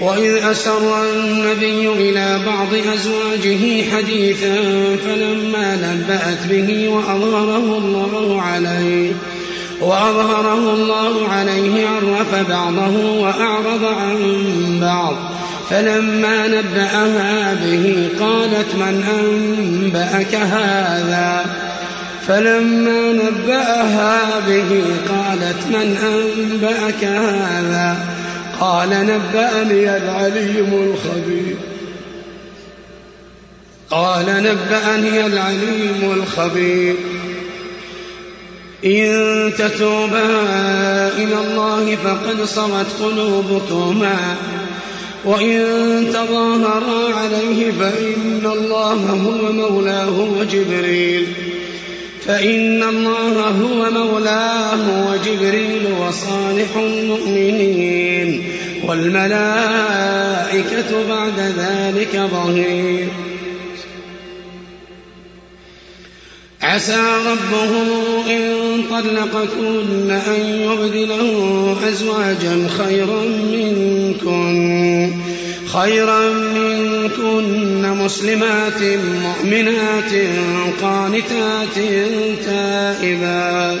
وإذ أسر النبي إلى بعض أزواجه حديثا فلما نبأت به وأظهره الله عليه وأظهره الله عليه عرف بعضه وأعرض عن بعض فلما نبأها به قالت من أنبأك هذا فلما نبأها به قالت من أنبأك هذا قال نبأني العليم الخبير. قال نبأني العليم الخبير. إن تتوبا إلى الله فقد صغت قلوبكما. وإن تظاهرا عليه فإن الله هو مولاه وجبريل. فإن الله هو مولاه وجبريل وصالح المؤمنين. والملائكة بعد ذلك ظهير. عسى ربه إن طلقكن أن يبدله أزواجا خيرا منكن خيرا منكن مسلمات مؤمنات قانتات تائبات.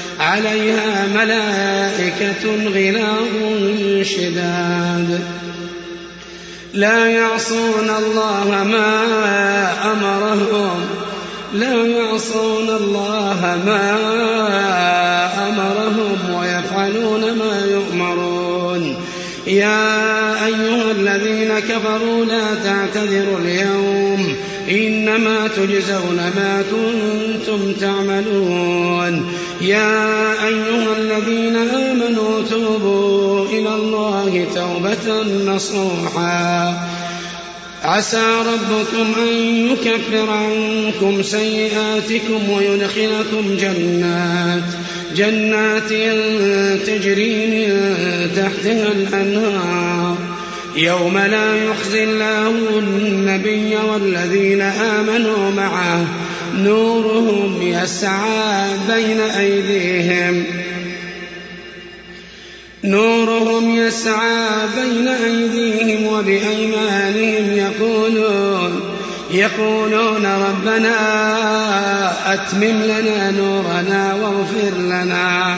عليها ملائكة غلاظ شداد. لا يعصون الله ما أمرهم. لا يعصون الله ما أمرهم ويفعلون ما يؤمرون. يا أيها الذين كفروا لا تعتذروا اليوم. إنما تجزون ما كنتم تعملون. يا أيها الذين آمنوا توبوا إلى الله توبة نصوحا. عسى ربكم أن يكفر عنكم سيئاتكم ويدخلكم جنات. جنات تجري من تحتها الأنهار. يوم لا يخزي الله النبي والذين آمنوا معه. نورهم يسعى بين أيديهم. نورهم يسعى بين أيديهم وبأيمانهم يقولون يقولون ربنا أتمم لنا نورنا واغفر لنا.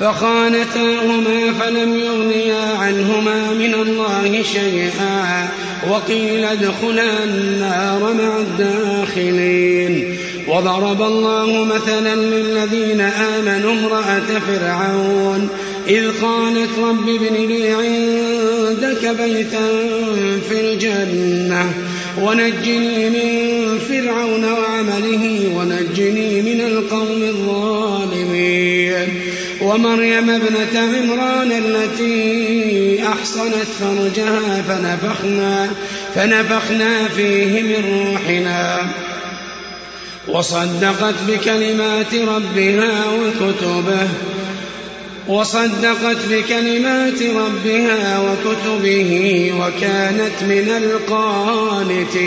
فخانتاهما فلم يغنيا عنهما من الله شيئا وقيل ادخلا النار مع الداخلين. وضرب الله مثلا للذين آمنوا امرأة فرعون إذ قالت رب ابن لي عندك بيتا في الجنة ونجني من فرعون وعمله ونجني من القوم الظالمين. ومريم ابنة عمران التي أحصنت فرجها فنفخنا, فنفخنا فيه من روحنا. وصدقت بكلمات ربها وكتبه وصدقت بكلمات ربها وكتبه وكانت من القانتين.